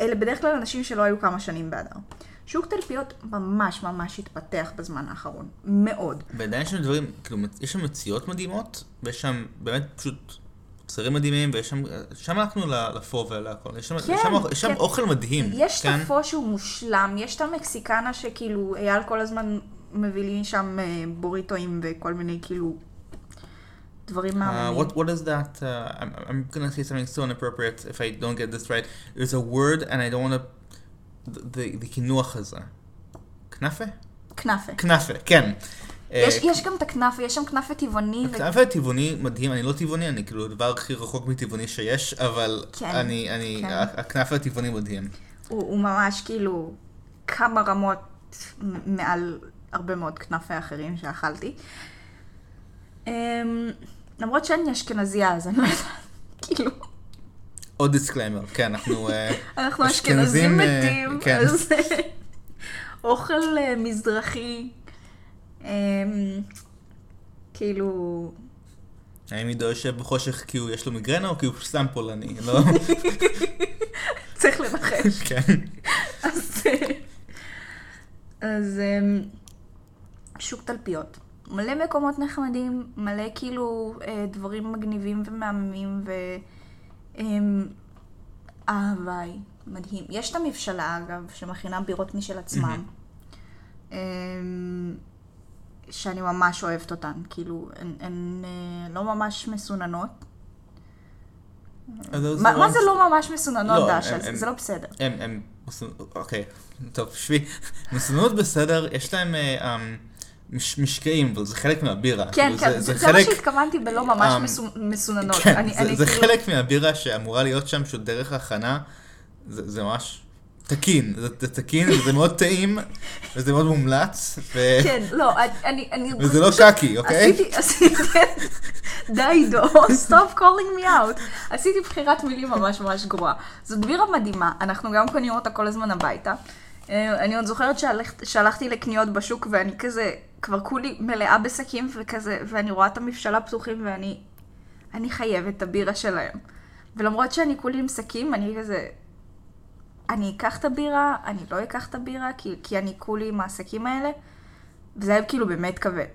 אלה בדרך כלל אנשים שלא היו כמה שנים באדר. שוק תלפיות ממש ממש התפתח בזמן האחרון. מאוד. ועדיין יש שם דברים, כאילו, יש שם מציאות מדהימות, ויש שם באמת פשוט מוצרים מדהימים, ויש שם, שם הלכנו לפו ולהכל, יש שם, כן, יש שם, יש שם כן. אוכל מדהים. יש את כן? הפו שהוא מושלם, יש את המקסיקנה שכאילו, אייל כל הזמן מביא לי שם אה, בוריטואים וכל מיני כאילו דברים Uh, מהממים. what what is that? Uh, I'm I'm gonna say something so inappropriate if I don't get this right. There's a word and I don't want to. the the קינוח הזה. כנאפה? כנאפה. כנאפה, כן. יש, אה, יש גם את הכנאפה, יש שם כנאפה טבעוני. ו... הכנאפה הטבעוני מדהים, אני לא טבעוני, אני כאילו הדבר הכי רחוק מטבעוני שיש, אבל כן, אני, אני, כן. הכנאפה הטבעוני מדהים. הוא, הוא ממש כאילו כמה רמות מעל הרבה מאוד כנאפה אחרים שאכלתי. אמ, למרות שאני אשכנזייה, אז אני לא יודעת, כאילו, עוד disclaimer, כן, אנחנו... אה, (laughs) אנחנו אשכנזים, אה, מתים, כן. אז אוכל אה, מזרחי, אמ, כאילו, האם עידו יושב בחושך כי הוא יש לו מיגרנה או כי הוא סתם פולני? לא? (laughs) צריך לנחש. (laughs) כן. אז, אז אמ, שוק תלפיות. מלא מקומות נחמדים, מלא כאילו אה, דברים מגניבים ומהממים ואהביי, מדהים. יש את המבשלה אגב, שמכינה בירות משל עצמם. אמ, שאני ממש אוהבת אותן, כאילו, הן, הן אה, לא ממש מסוננות. מה, מה לא- זה לא ממש מסוננות, לא, זה- הם- זה לא בסדר. הם, הם, אוקיי, טוב, שבי. (laughs) מסוננות בסדר, יש להם אה, אמ, מש- משקעים, אבל זה חלק מהבירה. כן, כאילו, כן, זה, זה מה שהתכוונתי בלא ממש מסו- מסוננות. כן, אני, זה, אני זה כאילו, חלק מהבירה שאמורה להיות שם, שהוא דרך הכנה, זה, זה ממש תקין, זה, זה תקין, וזה מאוד טעים, וזה מאוד מומלץ, ו... כן, לא, אני, אני... וזה לא קקי, אוקיי? עשיתי, עשיתי, די עידו, stop calling me out. עשיתי בחירת מילים ממש ממש גרועה. זאת בירה מדהימה, אנחנו גם קונים אותה כל הזמן הביתה. אה, אני עוד זוכרת שהלכת- שהלכתי לקניות בשוק ואני כזה, כבר כולי מלאה בשקים וכזה, ואני רואה את המבשלה פתוחים ואני, אני חייבת את הבירה שלהם. ולמרות שאני כולי עם שקים, אני כזה, אני אקח את הבירה, אני לא אקח את הבירה, כי, כי אני כולי עם העסקים האלה. וזה היה כאילו באמת כבד.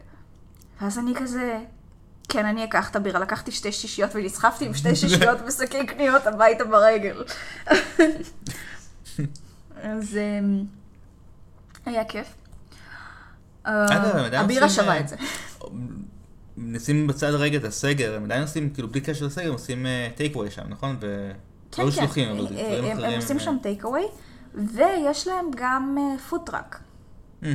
ואז אני כזה, כן, אני אקח את הבירה. לקחתי שתי שישיות ונסחפתי עם שתי (laughs) שישיות ושקי קניות הביתה ברגל. (laughs) אז אמ, היה כיף. הבירה עושים, שווה אה, את זה. נשים בצד רגע את הסגר, הם עדיין עושים, כאילו בלי קשר לסגר, הם עושים טייק אווי שם, נכון? כן, לא כן. אה, הם- עושים אה, שם טייק אווי, ויש להם גם food truck. אה.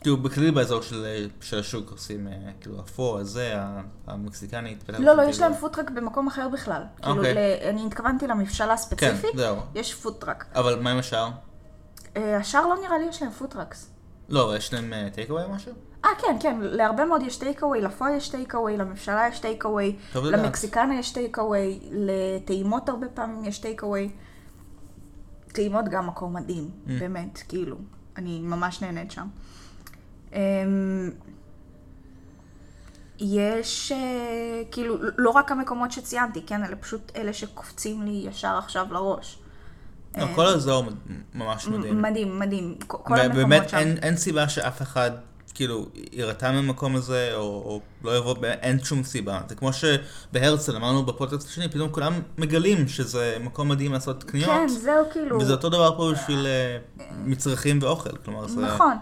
כאילו בכללי באזור של, אה, של השוק עושים, אה, כאילו אפו, הזה, ה- המקסיקני. התפתח לא, לא, כאילו- יש להם food truck במקום אחר בכלל. כאילו, אוקיי. אני התכוונתי למבשלה כן, הספציפית, זהו. יש food truck. אבל מה עם השאר? אה, השאר לא נראה לי יש להם food trucks. לא, אבל יש להם טייק אווי או משהו? אה, כן, כן, להרבה מאוד יש טייק אווי, לפו יש טייק אווי, למבשלה יש טייק אווי. למקסיקנה יש טייק אווי, לטעימות הרבה פעמים יש טייק אווי. טעימות גם מקום מדהים, Mm. באמת, כאילו, אני ממש נהנית שם. אמ, יש, אה, כאילו, לא רק המקומות שציינתי, כן, אלא פשוט אלה שקופצים לי ישר עכשיו לראש. לא, אה, כל האזור ממש מדהים. מדהים, מדהים, כל המקומות שם. אין, אין סיבה שאף אחד כאילו יירתע מהמקום הזה או, או לא יבוא, אין שום סיבה. זה כמו שבהרצל אמרנו בפודקאסט השני, פתאום כולם מגלים שזה מקום מדהים לעשות קניות. כן, זהו כאילו... וזה אותו דבר פה בשביל אה, מצרכים ואוכל, כלומר זה... נכון.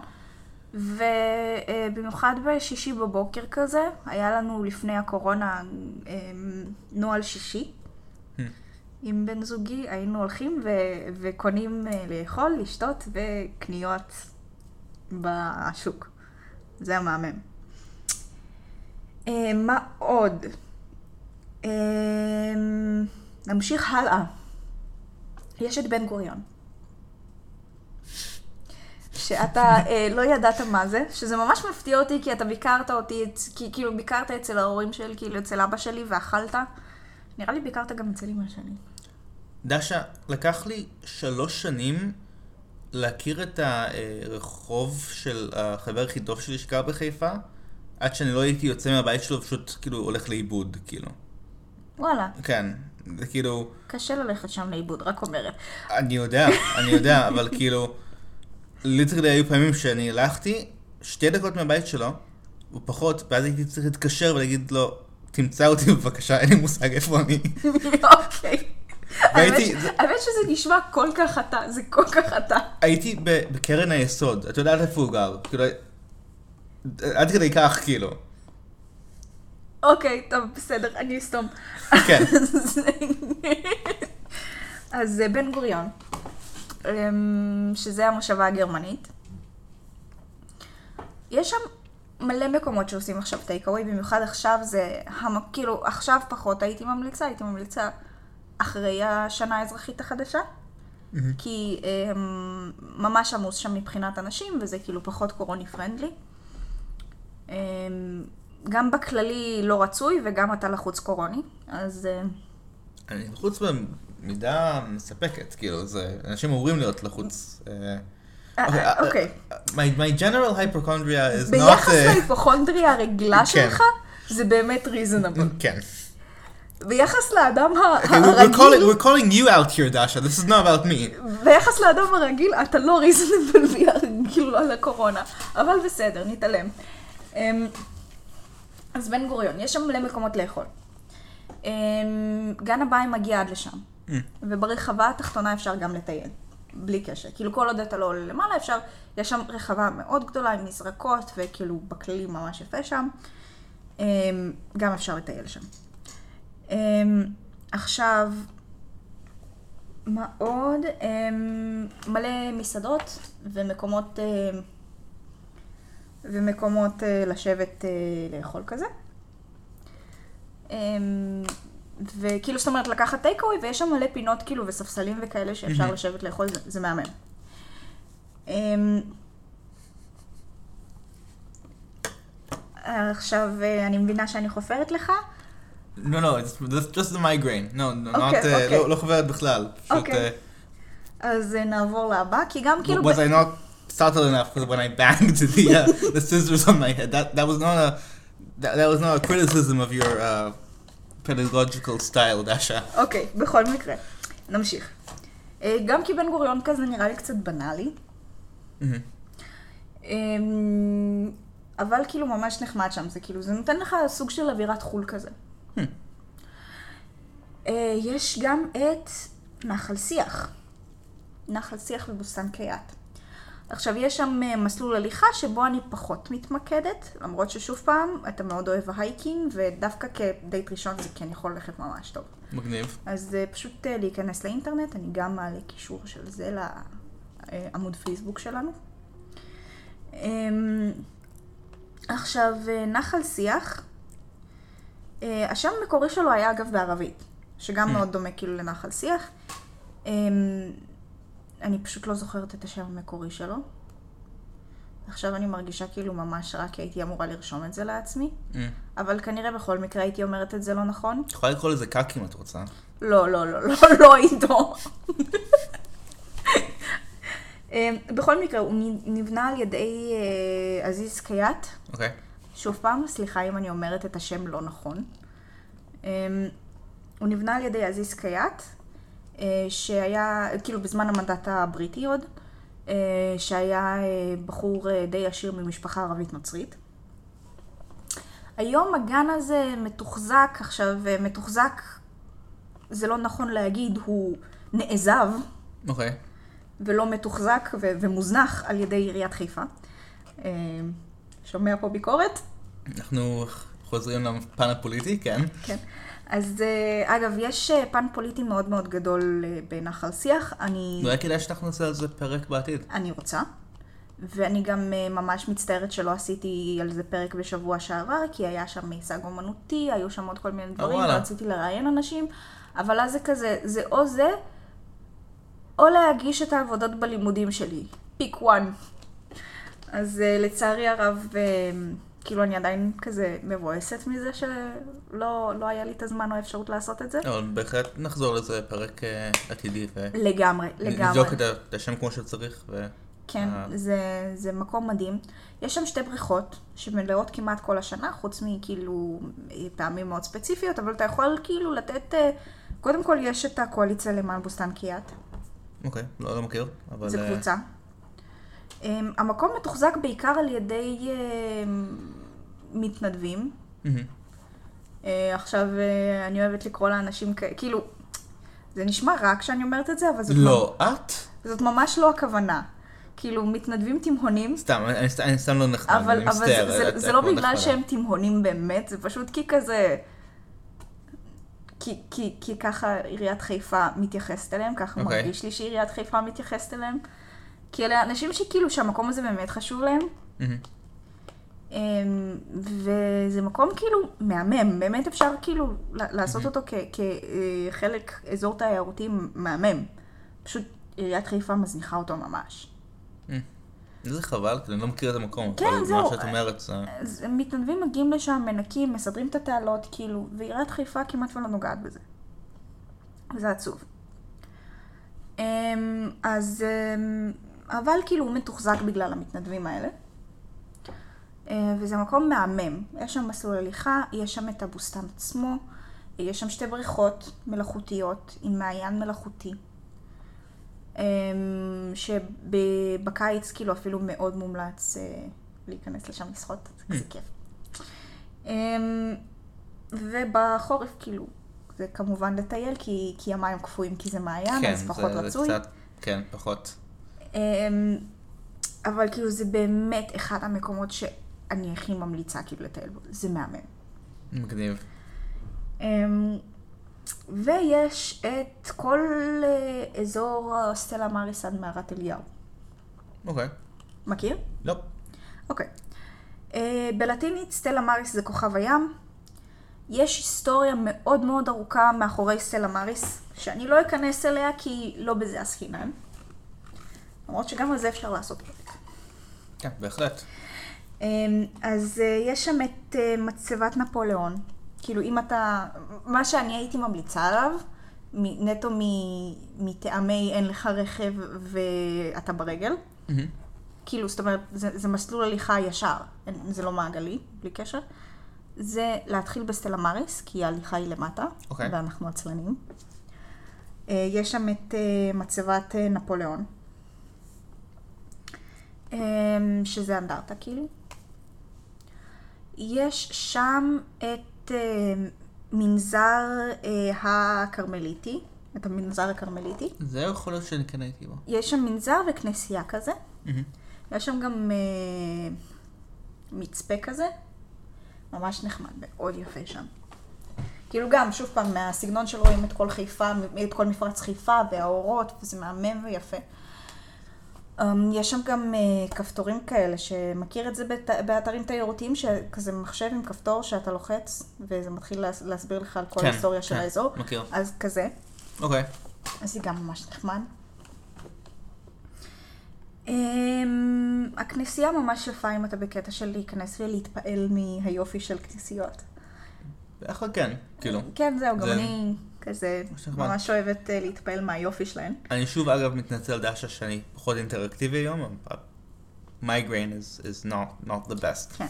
ובמיוחד בשישי בבוקר כזה, היה לנו לפני הקורונה נוהל שישי. עם בן זוגי היינו הולכים ו- וקונים אה, לאכול, לשתות וקניות בשוק. זה היה מהמם. אה, מה עוד? אה, נמשיך הלאה. יש את בן גוריון. שאתה אה, לא ידעת מה זה, שזה ממש מפתיע אותי, כי אתה ביקרת אותי, כי, כאילו ביקרת אצל ההורים שלי, כאילו אצל אבא שלי, ואכלת. נראה לי ביקרת גם אצל אמא שלי. דשה, לקח לי שלוש שנים להכיר את הרחוב של החבר הכי טוב שלי שגר בחיפה, עד שאני לא הייתי יוצא מהבית שלו ופשוט כאילו הולך לאיבוד, כאילו. וואלה, כן, זה כאילו, קשה ללכת שם לאיבוד, רק אומרת. אני יודע, אני יודע, (laughs) אבל כאילו, ליטרלי היו פעמים שאני הלכתי שתי דקות מהבית שלו, או פחות, ואז הייתי צריך להתקשר ולהגיד לו, תמצא אותי בבקשה, אין לי מושג איפה אני. אוקיי. האמת זה- שזה נשמע כל כך אתה, זה כל כך אתה. הייתי בקרן היסוד, את יודעת איפה הוא גר, כאילו, עד כדי כך, כאילו. אוקיי, טוב, בסדר, אני אסתום. כן. אז- (laughs) אז אה, בן גוריון, אמ, שזה המושבה הגרמנית. יש שם מלא מקומות שעושים עכשיו טייק אווי, במיוחד עכשיו זה, המ- כאילו, עכשיו פחות הייתי ממליצה, הייתי ממליצה אחרי השנה האזרחית החדשה. כי um, ממש עמוס שם מבחינת אנשים, וזה כאילו פחות קורוני פרנדלי. Um, גם בכללי לא רצוי, וגם אתה לחוץ קורוני, אז uh, אני לחוץ במידה מספקת, כאילו, זה, אנשים אמורים להיות לחוץ. אה, אוקיי, אה, אה, אוקיי. My my general hypochondria is not... ביחס אה, להיפוכונדריה הרגילה כן. שלך, זה באמת ריזונבל. כן. ביחס לאדם ה- Okay, we're, we're, calling, הרגיל, we're calling you out here, Dasha. This is not about me. ביחס לאדם הרגיל, אתה לא ריזונבל כאילו על הקורונה. אבל בסדר, נתעלם. אמ, אז בן גוריון, יש שם מלא מקומות לאכול. אמ, גן הביים מגיע עד לשם. Mm. וברחבה התחתונה אפשר גם לטייל. בלי קשר. כאילו כל עוד אתה לא עולה למעלה אפשר, יש שם רחבה מאוד גדולה עם מזרקות, וכאילו בכללי ממש יפה שם. אמ, גם אפשר לטייל שם. אמ, עכשיו, מה עוד? אמ, מלא מסעדות ומקומות, ומקומות אה, לשבת אה, לאכול כזה. וכאילו, זאת אומרת, לקחת טייק אווי, ויש שם מלא פינות כאילו וספסלים וכאלה שאפשר מהמם. לשבת לאכול, זה, זה מהמם. אמ, עכשיו, אה, אני מבינה שאני חופרת לך. Just the migraine. No, no, not, אוקיי, אה, אוקיי. לא- לא חוברת בכלל. פשוט, אוקיי. אה, אז אה, נעבור לבא, כי גם כאילו... was I not subtle enough when I banged (laughs) the uh, the scissors on my head? That that was not a that, that was not a criticism of your uh, pedagogical style, Dasha. אוקיי, בכל מקרה. נמשיך. אה, גם כי בן גוריון כזה נראה לי קצת בנאלי. Mhm. אמ, אבל כאילו ממש נחמד שם, זה כאילו, זה נותן לך סוג של אווירת חו"ל כזה. Hmm. אה, יש גם את נחל שיח. נחל שיח ובוסתן קיאט. עכשיו, יש שם אה, מסלול הליכה שבו אני פחות מתמקדת, למרות ששוב פעם, אתה מאוד אוהב ההייקינג, ודווקא כדייט ראשון זה כן יכול ללכת ממש טוב. מגניב. אז אה, פשוט אה, להיכנס לאינטרנט, אני גם מעלה קישור של זה לעמוד פייסבוק שלנו. אמ, עכשיו, נחל שיח, השם המקורי שלו היה אגב בערבית, שגם Mm. מאוד דומה כאילו לנחל שיח. אני פשוט לא זוכרת את השם המקורי שלו. עכשיו אני מרגישה כאילו ממש רע, כי הייתי אמורה לרשום את זה לעצמי, Mm. אבל כנראה בכל מקרה הייתי אומרת את זה לא נכון. את יכולה לקרוא לזה קאק אם את רוצה. לא, לא, לא, לא, (laughs) לא איתו. אמ, בכל מקרה, הוא נבנה על ידי אה, עזיז קיאט. אוקיי. שוב פעם, סליחה אם אני אומרת את השם לא נכון. אמ, הוא נבנה על ידי עזיז קיאט, אה, שהיה, כאילו בזמן המנדט הבריטי עוד, אה, שהיה אה, בחור אה, די עשיר ממשפחה ערבית נוצרית. היום הגן הזה מתוחזק, עכשיו אה, מתוחזק, זה לא נכון להגיד, הוא נעזב אוקיי. ולא מתוחזק ו- ומוזנח על ידי עיריית חיפה. אה, שומע פה ביקורת? אנחנו חוזרים לפן הפוליטי, כן. כן. אז אה, אגב, יש אה, פן פוליטי מאוד מאוד גדול אה, בנחל שיח. אני, אולי כדאי שאנחנו נעשה על זה פרק בעתיד. אני רוצה. ואני גם ממש מצטערת שלא עשיתי על זה פרק בשבוע שעבר, כי היה שם מיצג אומנותי, היו שם עוד כל מיני דברים. ורציתי לראיין אנשים, אבל אז זה כזה, זה או זה, או להגיש את העבודות בלימודים שלי. פיק וואן. אז לצערי הרב, כאילו אני עדיין כזה מבואסת מזה שלא לא היה לי את הזמן או האפשרות לעשות את זה. אבל בהחלט נחזור לזה פרק אה, עתידי. ו- לגמרי, לגמרי. נבדוק את השם כמו שצריך. ו- כן, אה. זה, זה מקום מדהים. יש שם שתי בריכות שמלאות כמעט כל השנה, חוץ מכאילו פעמים מאוד ספציפיות, אבל אתה יכול כאילו לתת... אה, קודם כל יש את הקואליציה למען בוסטן קיאט, אוקיי, לא לא מכיר. אבל, זו אה, קבוצה. אמ, המקום מתוחזק בעיקר על ידי אמ, מתנדבים. אה, עכשיו, אה, אני אוהבת לקרוא לאנשים כאלה, כאילו, זה נשמע רע כשאני אומרת את זה, אבל זאת, לא, את? זאת ממש לא הכוונה. כאילו, מתנדבים תימהונים, סתם, אני סתם- אני סתם לא נחמד, אני אבל, אבל מצטער. זה, זה, זה לא מאוד בגלל. שהם תימהונים באמת, זה פשוט כי כזה... כי, כי, כי ככה עיריית חיפה מתייחסת אליהם, ככה אוקיי. מרגיש לי שעיריית חיפה מתייחסת אליהם. כי אלה אנשים שכאילו שהמקום הזה באמת חשוב להם, מהמם. אמ, וזה מקום כאילו מהמם, באמת אפשר כאילו לעשות אותו כחלק אזור תיירותי מהמם. פשוט עיריית חיפה מזניחה אותו ממש. זה חבל, כי אני לא מכיר את המקום. כן, אבל זהו. מה שאת אומרת זה... מתנדבים מגיעים לשם, מנקים, מסדרים את התעלות, כאילו, ועיריית חיפה כמעט ולא נוגעת בזה. וזה עצוב. אמ, אז, אמ, אבל כאילו הוא מתוחזק בגלל המתנדבים האלה. אה, וזה מקום מהמם. יש שם מסלול הליכה, יש שם את הבוסתן עצמו, יש שם שתי בריכות מלאכותיות עם מעיין מלאכותי. אמ, שבקיץ כאילו אפילו מאוד מומלץ אה, להיכנס לשם לשחות, זה כזה כיף. אמ, ובחורף כאילו, זה כמובן לטייל כי, כי המים קפואים כי זה מעיין, כן, אז פחות זה רצוי. קצת... כן, פחות. אמ, אבל כאילו זה באמת אחד המקומות שאני הכי ממליצה כאילו לטייל בו, זה מהמם. מגניב. אמ, ויש את כל אה, אזור סטלה מאריס עד מערת אליהו. אוקיי. מכיר? לא. אוקיי. אה, בלטינית סטלה מאריס זה כוכב הים. יש היסטוריה מאוד מאוד ארוכה מאחורי סטלה מאריס, שאני לא אכנס אליה כי לא בזה עסקינן. למרות שגם על זה אפשר לעשות פרק. כן, בהחלט. אמ, אז אה, יש שם את אה, מצבת נפוליאון. כאילו, אם אתה... מה שאני הייתי ממליצה עליו, נטו מטעמי אין לך רכב ואתה ברגל. כאילו, זאת אומרת, זה, זה מסלול הליכה ישר, זה לא מעגלי, בלי קשר. זה להתחיל בסטלה מאריס, כי ההליכה היא למטה, אוקיי. ואנחנו עצלנים. אה, יש שם את מצבת נפוליאון, אה, שזה אנדרטה כאילו. יש שם את אה, מנזר אה, הכרמליטי, את המנזר הכרמליטי. זה יכול להיות שאני כן הייתי בו. יש שם מנזר וכנסייה כזה. מהמם. יש שם גם אה, מצפה כזה, ממש נחמד, מאוד יפה שם. כאילו גם, שוב פעם, מהסגנון של רואים את כל חיפה, את כל מפרץ חיפה והאורות, וזה מהמם ויפה. Um, יש שם גם uh, כפתורים כאלה, שמכיר את זה בת, באתרים תיירותיים, שכזה מחשב עם כפתור שאתה לוחץ, וזה מתחיל להס, להסביר לך על כל כן, ההיסטוריה של כן, האזור. מכיר. אז כזה. אוקיי. אז זה גם ממש נחמד. Um, הכנסייה ממש יפה אם אתה בקטע של להיכנס ולהתפעל מהיופי של כנסיות. בדרך כלל כן, כאילו. כן, זהו, גם זה- אני כזה ממש נחמד. ממש אוהבת אה, להתפעל מהיופי שלהן. אני שוב אגב מתנצל דשה שאני פחות אינטראקטיבי היום, migraine is, is not, not the best. כן.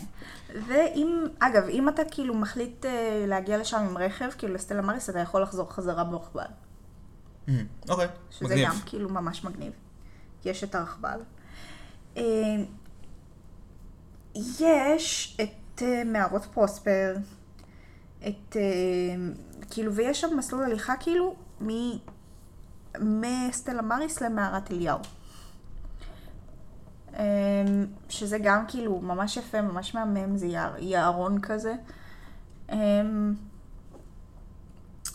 ואם, אגב, אם אתה כאילו מחליט אה, להגיע לשם עם רכב, כאילו לסטלה מאריס, אתה יכול לחזור חזרה ברכבל. מהמם. אוקיי, שזה מגניב. גם כאילו ממש מגניב. יש את הרכבל. אה, יש את אה, מערות פרוספר, את, אה, כאילו, ויש שם מסלול הליכה כאילו מ- מסטלה מאריס למערת אליהו. אה, שזה גם כאילו ממש יפה, ממש מהמם, זה יער, יערון כזה. אה,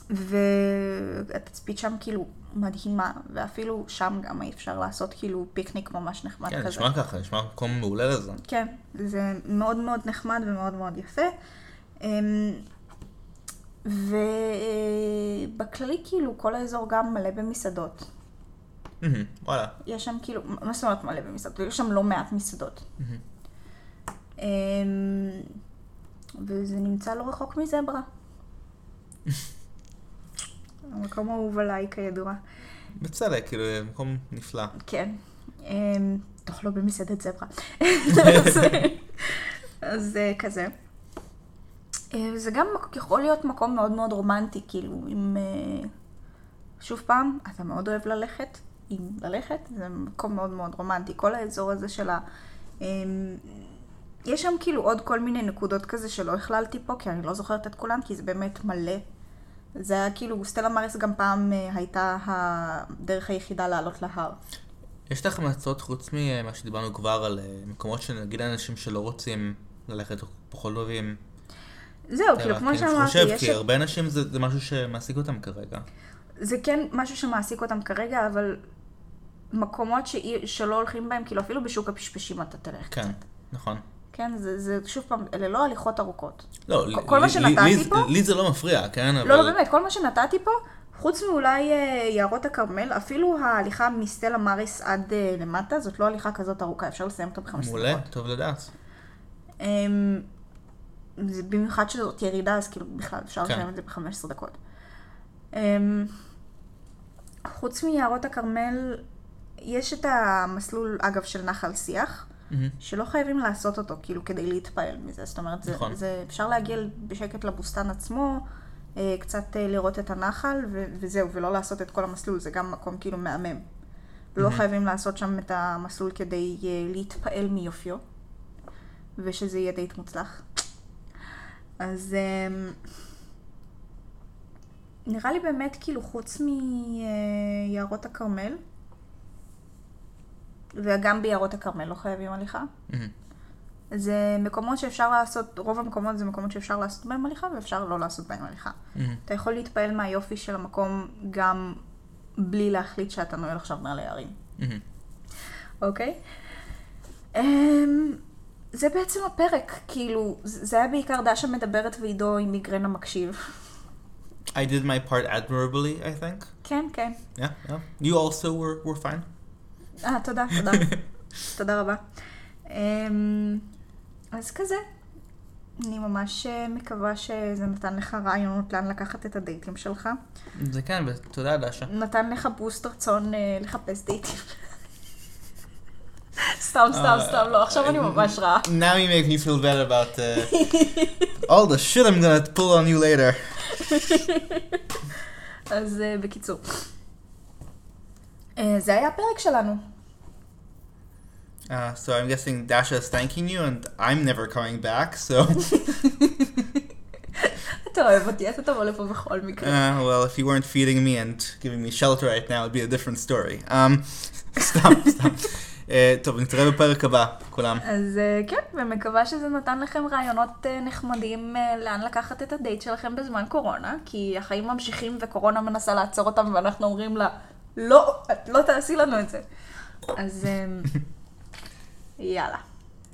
והתצפית שם כאילו מדהימה, ואפילו שם גם אפשר לעשות כאילו פיקניק ממש נחמד כן, כזה. נשמע ככה, נשמע מקום מעולה לזה. כן, זה מאוד מאוד נחמד ומאוד מאוד יפה. ובכללי כאילו כל האזור גם מלא במסעדות. וואלה. יש שם כאילו, מה זאת אומרת מלא במסעדות? יש שם לא מעט מסעדות. אמ, וזה נמצא לא רחוק מזברה. (laughs) המקום האהוב עליי כידוע. בצדק, כאילו, מקום נפלא. כן. אמ, תאכלו במסעדת זברה. אז- (laughs) אז אה, כזה. אה, זה גם יכול להיות מקום מאוד מאוד רומנטי, כאילו, אם... אה, שוב פעם, אתה מאוד אוהב ללכת, אם ללכת, זה מקום מאוד מאוד רומנטי. כל האזור הזה של ה... אמ, יש שם כאילו עוד כל מיני נקודות כזה שלא הכללתי פה, כי אני לא זוכרת את כולן, כי זה באמת מלא. זה היה כאילו, סטלה מאריס גם פעם אה, הייתה הדרך היחידה לעלות להר. יש לך המלצות חוץ ממה שדיברנו כבר על מקומות שנגיד אנשים שלא רוצים ללכת פחות אוהבים. זהו, כאילו, כמו אני שאמרתי, חושב, יש... כי הרבה אנשים זה זה משהו שמעסיק אותם כרגע. זה כן משהו שמעסיק אותם כרגע, אבל מקומות שלא הולכים בהם, כאילו, אפילו בשוק הפשפשים אתה תלך כן, קצת. נכון. כן, זה, זה שוב פעם, אלה לא הליכות ארוכות. לא, כל- לי- מה שנתתי לי- פה- לי זה לא מפריע, כן? אבל... לא, לא באמת, כל מה שנתתי פה, חוץ מאולי אה, יערות הכרמל, אפילו ההליכה מסטלה מאריס עד אה, למטה, זאת לא הליכה כזאת ארוכה, אפשר לסיים אותה ב-15 מעולה, דקות. טוב לדעת. במיוחד שזאת ירידה, אז כאילו בכלל אפשר כן. לסיים את זה ב-15 דקות. אמ, חוץ מיערות הכרמל, יש את המסלול, אגב, של נחל שיח. שלא חייבים לעשות אותו, כאילו, כדי להתפעל מזה. זאת אומרת, זה, נכון. זה, אפשר להגיע בשקט לבוסתן עצמו, אה, קצת אה, לראות את הנחל, ו- וזהו, ולא לעשות את כל המסלול, זה גם מקום כאילו מהמם. לא מהמם. חייבים לעשות שם את המסלול כדי אה, להתפעל מיופיו, ושזה יהיה דייט מוצלח. אז אה, נראה לי באמת, כאילו, חוץ מיערות הכרמל, וגם ביערות הכרמל לא חייבים הליכה. זה מקומות שאפשר לעשות, רוב המקומות זה מקומות שאפשר לעשות בהם הליכה ואפשר לא לעשות בהם הליכה. מהמם. אתה יכול להתפעל מהיופי של המקום גם בלי להחליט שאתה נועל עכשיו מעל הערים. אוקיי? אמ, זה בעצם הפרק, כאילו, זה היה בעיקר דשה מדברת ועידו עם מיגרנה מקשיב. I did my part admirably, I think. כן, כן. Yeah, yeah. You also were, were fine. אה, תודה, תודה. (laughs) תודה רבה. אמ, אז כזה. אני ממש אה, מקווה שזה נתן לך רעיונות לאן לקחת את הדייטים שלך. זה כן, ותודה דשה. נתן לך בוסט רצון אה, לחפש דייטים. (laughs) סתם, סתם, אה, סתם, לא, עכשיו אני ממש רעה. Now you make me feel bad about uh, (laughs) all the shit I'm gonna pull on you later. אז אה, בקיצור. אה, זה היה הפרק שלנו. Uh, so I'm guessing Dasha is thanking you, and I'm never coming back. So, (laughs) אתה אוהב אותי, אתה תבוא לפה בכל uh, מקרה. well, if you weren't feeding me and giving me shelter right now, it'd be a different story. Um, סתם, סתם. Uh, טוב, נתראה בפרק הבא, כולם. אז אה, כן, ומקווה שזה נתן לכם רעיונות אה, נחמדים אה, לאן לקחת את הדייט שלכם בזמן קורונה, כי החיים ממשיכים וקורונה מנסה לעצור אותם ואנחנו אומרים לה, לא, את לא תעשי לנו את זה. אז אה, (laughs) יאללה.